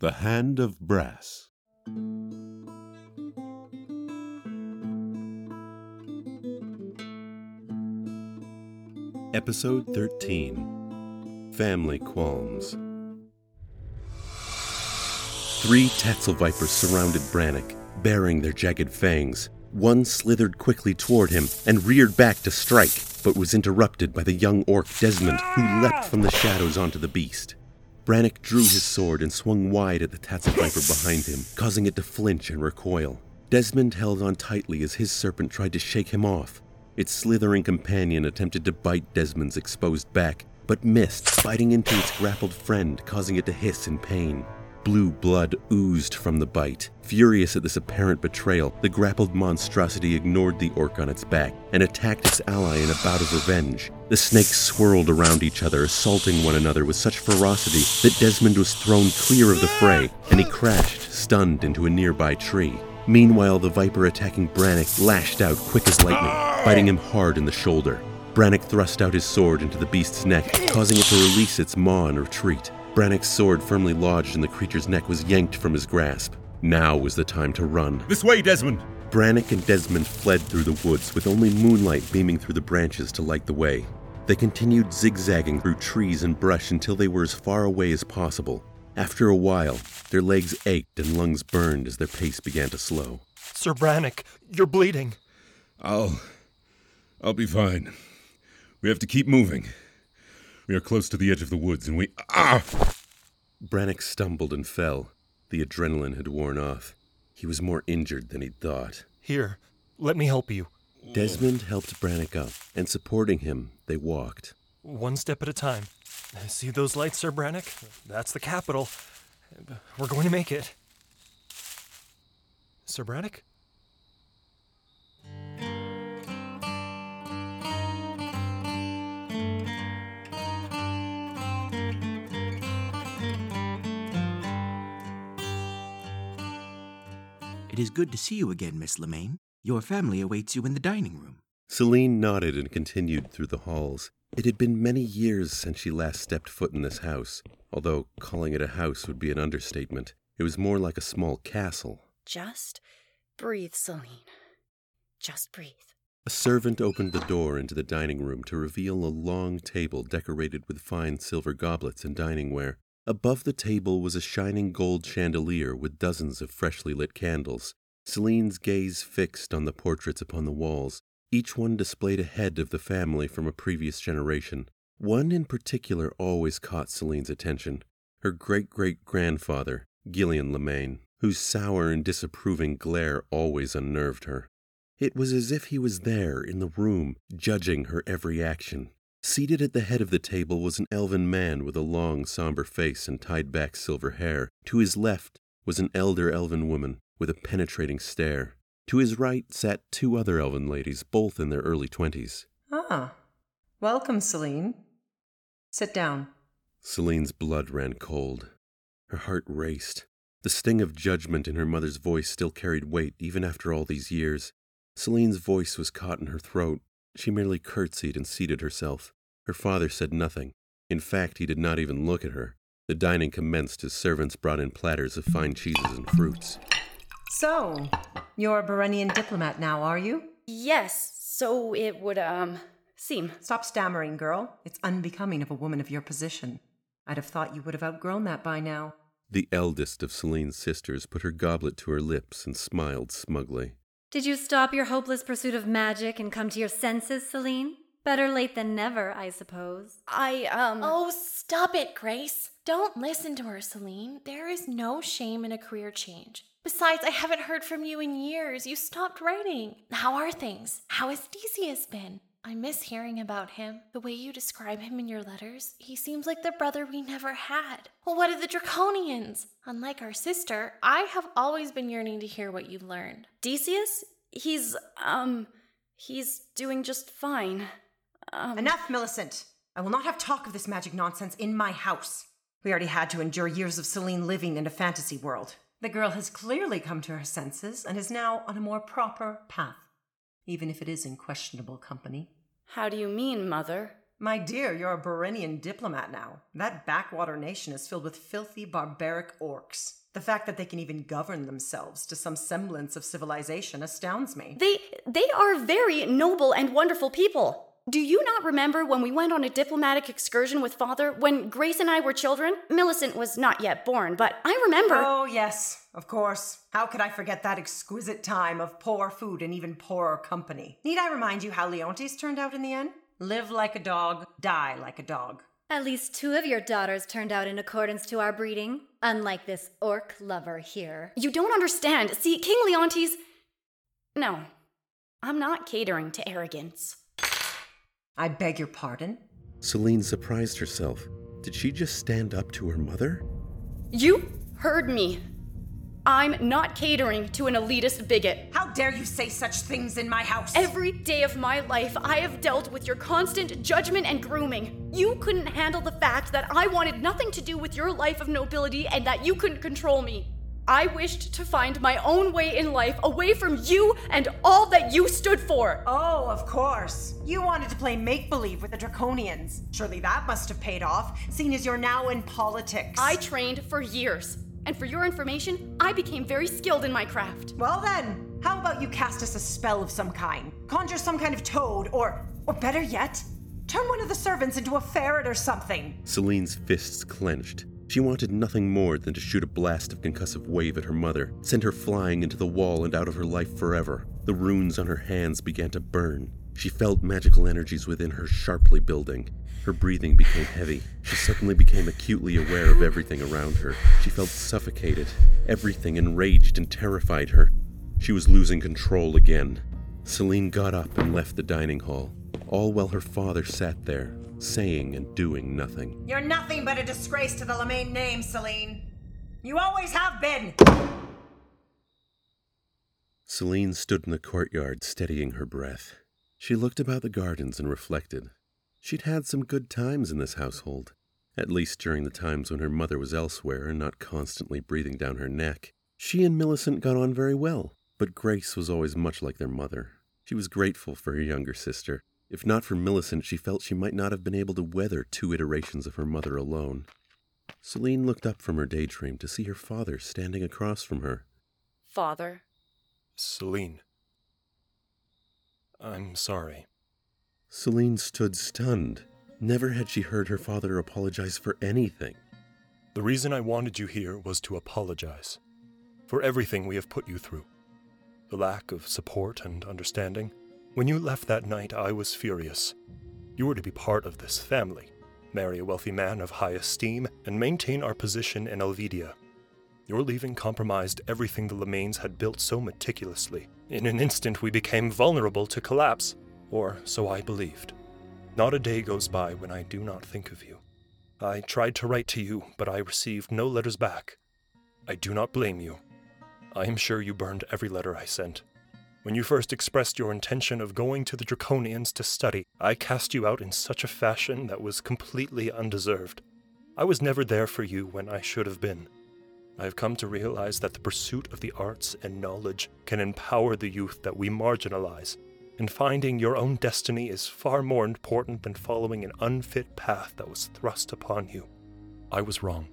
The Hand of Brass. Episode 13 Family Qualms. Three Tatzel Vipers surrounded Brannock, baring their jagged fangs. One slithered quickly toward him and reared back to strike, but was interrupted by the young orc Desmond, who leapt from the shadows onto the beast. Brannock drew his sword and swung wide at the Tatzel Viper behind him, causing it to flinch and recoil. Desmond held on tightly as his serpent tried to shake him off. Its slithering companion attempted to bite Desmond's exposed back, but missed, biting into its grappled friend, causing it to hiss in pain. Blue blood oozed from the bite. Furious at this apparent betrayal, the grappled monstrosity ignored the orc on its back and attacked its ally in a bout of revenge. The snakes swirled around each other, assaulting one another with such ferocity that Desmond was thrown clear of the fray, and he crashed, stunned, into a nearby tree. Meanwhile, the viper attacking Brannock lashed out quick as lightning, biting him hard in the shoulder. Brannock thrust out his sword into the beast's neck, causing it to release its maw and retreat. Brannock's sword, firmly lodged in the creature's neck, was yanked from his grasp. Now was the time to run. This way, Desmond! Brannock and Desmond fled through the woods with only moonlight beaming through the branches to light the way. They continued zigzagging through trees and brush until they were as far away as possible. After a while, their legs ached and lungs burned as their pace began to slow. Sir Brannock, you're bleeding. I'll. I'll be fine. We have to keep moving. We are close to the edge of the woods and we. Ah! Brannock stumbled and fell. The adrenaline had worn off. He was more injured than he'd thought. Here, let me help you. Desmond helped Brannock up, and supporting him, they walked. One step at a time. See those lights, Sir Brannock? That's the capital. We're going to make it. Sir Brannock? It is good to see you again, Miss Lemaine. Your family awaits you in the dining room. Celine nodded and continued through the halls. It had been many years since she last stepped foot in this house, although calling it a house would be an understatement. It was more like a small castle. Just breathe, Celine. Just breathe. A servant opened the door into the dining room to reveal a long table decorated with fine silver goblets and dining ware. Above the table was a shining gold chandelier with dozens of freshly lit candles. Celine's gaze fixed on the portraits upon the walls. Each one displayed a head of the family from a previous generation. One in particular always caught Celine's attention her great great grandfather, Gillian Lemaine, whose sour and disapproving glare always unnerved her. It was as if he was there in the room, judging her every action. Seated at the head of the table was an elven man with a long, somber face and tied back silver hair. To his left was an elder elven woman with a penetrating stare. To his right sat two other elven ladies, both in their early twenties. Ah, welcome, Celine. Sit down. Celine's blood ran cold. Her heart raced. The sting of judgment in her mother's voice still carried weight even after all these years. Celine's voice was caught in her throat. She merely curtsied and seated herself. Her father said nothing. In fact, he did not even look at her. The dining commenced as servants brought in platters of fine cheeses and fruits. So, you're a Berenian diplomat now, are you? Yes, so it would, um, seem. Stop stammering, girl. It's unbecoming of a woman of your position. I'd have thought you would have outgrown that by now. The eldest of Celine's sisters put her goblet to her lips and smiled smugly. Did you stop your hopeless pursuit of magic and come to your senses, Celine? Better late than never, I suppose. I, um. Oh, stop it, Grace. Don't listen to her, Celine. There is no shame in a career change. Besides, I haven't heard from you in years. You stopped writing. How are things? How has Theseus been? I miss hearing about him. The way you describe him in your letters, he seems like the brother we never had. Well, what of the Draconians? Unlike our sister, I have always been yearning to hear what you've learned. Decius? He's, um, he's doing just fine. Um, Enough, Millicent. I will not have talk of this magic nonsense in my house. We already had to endure years of Celine living in a fantasy world. The girl has clearly come to her senses and is now on a more proper path, even if it is in questionable company. How do you mean, Mother? My dear, you're a Berenian diplomat now. That backwater nation is filled with filthy, barbaric orcs. The fact that they can even govern themselves to some semblance of civilization astounds me. They they are very noble and wonderful people. Do you not remember when we went on a diplomatic excursion with father when Grace and I were children? Millicent was not yet born, but I remember Oh, yes, of course. How could I forget that exquisite time of poor food and even poorer company? Need I remind you how Leontes turned out in the end? Live like a dog, die like a dog. At least two of your daughters turned out in accordance to our breeding, unlike this orc lover here. You don't understand. See, King Leontes. No, I'm not catering to arrogance. I beg your pardon? Celine surprised herself. Did she just stand up to her mother? You heard me. I'm not catering to an elitist bigot. How dare you say such things in my house? Every day of my life, I have dealt with your constant judgment and grooming. You couldn't handle the fact that I wanted nothing to do with your life of nobility and that you couldn't control me. I wished to find my own way in life away from you and all that you stood for. Oh, of course. You wanted to play make believe with the Draconians. Surely that must have paid off, seeing as you're now in politics. I trained for years. And for your information, I became very skilled in my craft. Well then, how about you cast us a spell of some kind? Conjure some kind of toad, or, or better yet, turn one of the servants into a ferret or something. Celine's fists clenched. She wanted nothing more than to shoot a blast of concussive wave at her mother, send her flying into the wall and out of her life forever. The runes on her hands began to burn. She felt magical energies within her sharply building. Her breathing became heavy. She suddenly became acutely aware of everything around her. She felt suffocated. Everything enraged and terrified her. She was losing control again. Celine got up and left the dining hall, all while her father sat there, saying and doing nothing. You're nothing but a disgrace to the Lemaine name, Celine. You always have been. Celine stood in the courtyard, steadying her breath. She looked about the gardens and reflected. She'd had some good times in this household, at least during the times when her mother was elsewhere and not constantly breathing down her neck. She and Millicent got on very well, but Grace was always much like their mother. She was grateful for her younger sister. If not for Millicent, she felt she might not have been able to weather two iterations of her mother alone. Celine looked up from her daydream to see her father standing across from her. Father. Celine. I'm sorry. Celine stood stunned. Never had she heard her father apologize for anything. The reason I wanted you here was to apologize for everything we have put you through. The lack of support and understanding. When you left that night, I was furious. You were to be part of this family, marry a wealthy man of high esteem, and maintain our position in Elvidia. Your leaving compromised everything the Lemaines had built so meticulously. In an instant, we became vulnerable to collapse, or so I believed. Not a day goes by when I do not think of you. I tried to write to you, but I received no letters back. I do not blame you. I am sure you burned every letter I sent. When you first expressed your intention of going to the Draconians to study, I cast you out in such a fashion that was completely undeserved. I was never there for you when I should have been. I have come to realize that the pursuit of the arts and knowledge can empower the youth that we marginalize, and finding your own destiny is far more important than following an unfit path that was thrust upon you. I was wrong.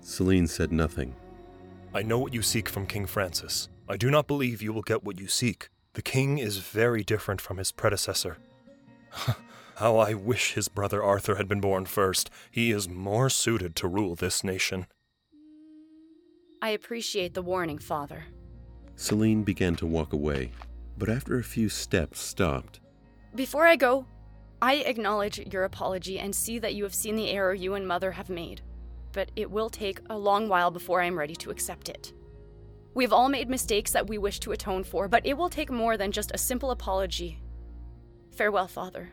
Celine said nothing. I know what you seek from King Francis. I do not believe you will get what you seek. The king is very different from his predecessor. How I wish his brother Arthur had been born first. He is more suited to rule this nation. I appreciate the warning, Father. Celine began to walk away, but after a few steps stopped. Before I go, I acknowledge your apology and see that you have seen the error you and Mother have made, but it will take a long while before I am ready to accept it. We have all made mistakes that we wish to atone for, but it will take more than just a simple apology. Farewell, Father.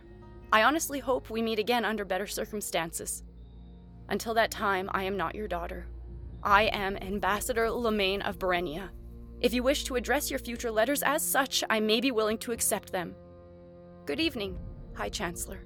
I honestly hope we meet again under better circumstances. Until that time, I am not your daughter. I am Ambassador Lemaine of Berenia. If you wish to address your future letters as such, I may be willing to accept them. Good evening, High Chancellor.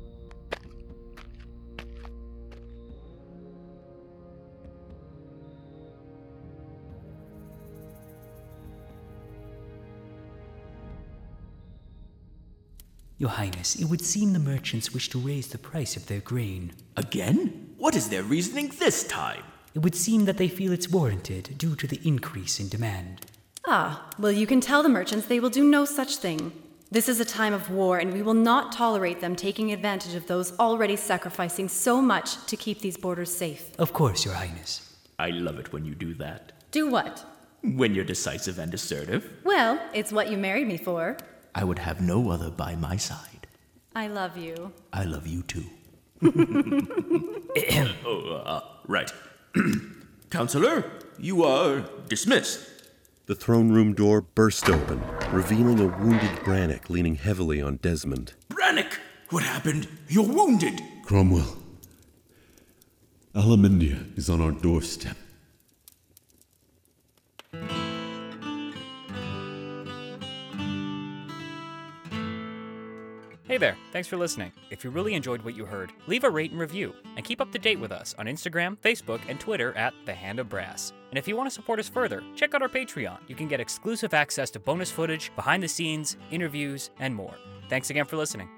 Your Highness, it would seem the merchants wish to raise the price of their grain. Again? What is their reasoning this time? It would seem that they feel it's warranted due to the increase in demand. Ah, well, you can tell the merchants they will do no such thing. This is a time of war, and we will not tolerate them taking advantage of those already sacrificing so much to keep these borders safe. Of course, Your Highness. I love it when you do that. Do what? When you're decisive and assertive. Well, it's what you married me for. I would have no other by my side. I love you. I love you too. oh, uh, right. Counselor, you are dismissed. The throne room door burst open, revealing a wounded Brannock leaning heavily on Desmond. Brannock! What happened? You're wounded! Cromwell. Alamindia is on our doorstep. Hey there, thanks for listening. If you really enjoyed what you heard, leave a rate and review, and keep up to date with us on Instagram, Facebook, and Twitter at The Hand of Brass. And if you want to support us further, check out our Patreon. You can get exclusive access to bonus footage, behind the scenes, interviews, and more. Thanks again for listening.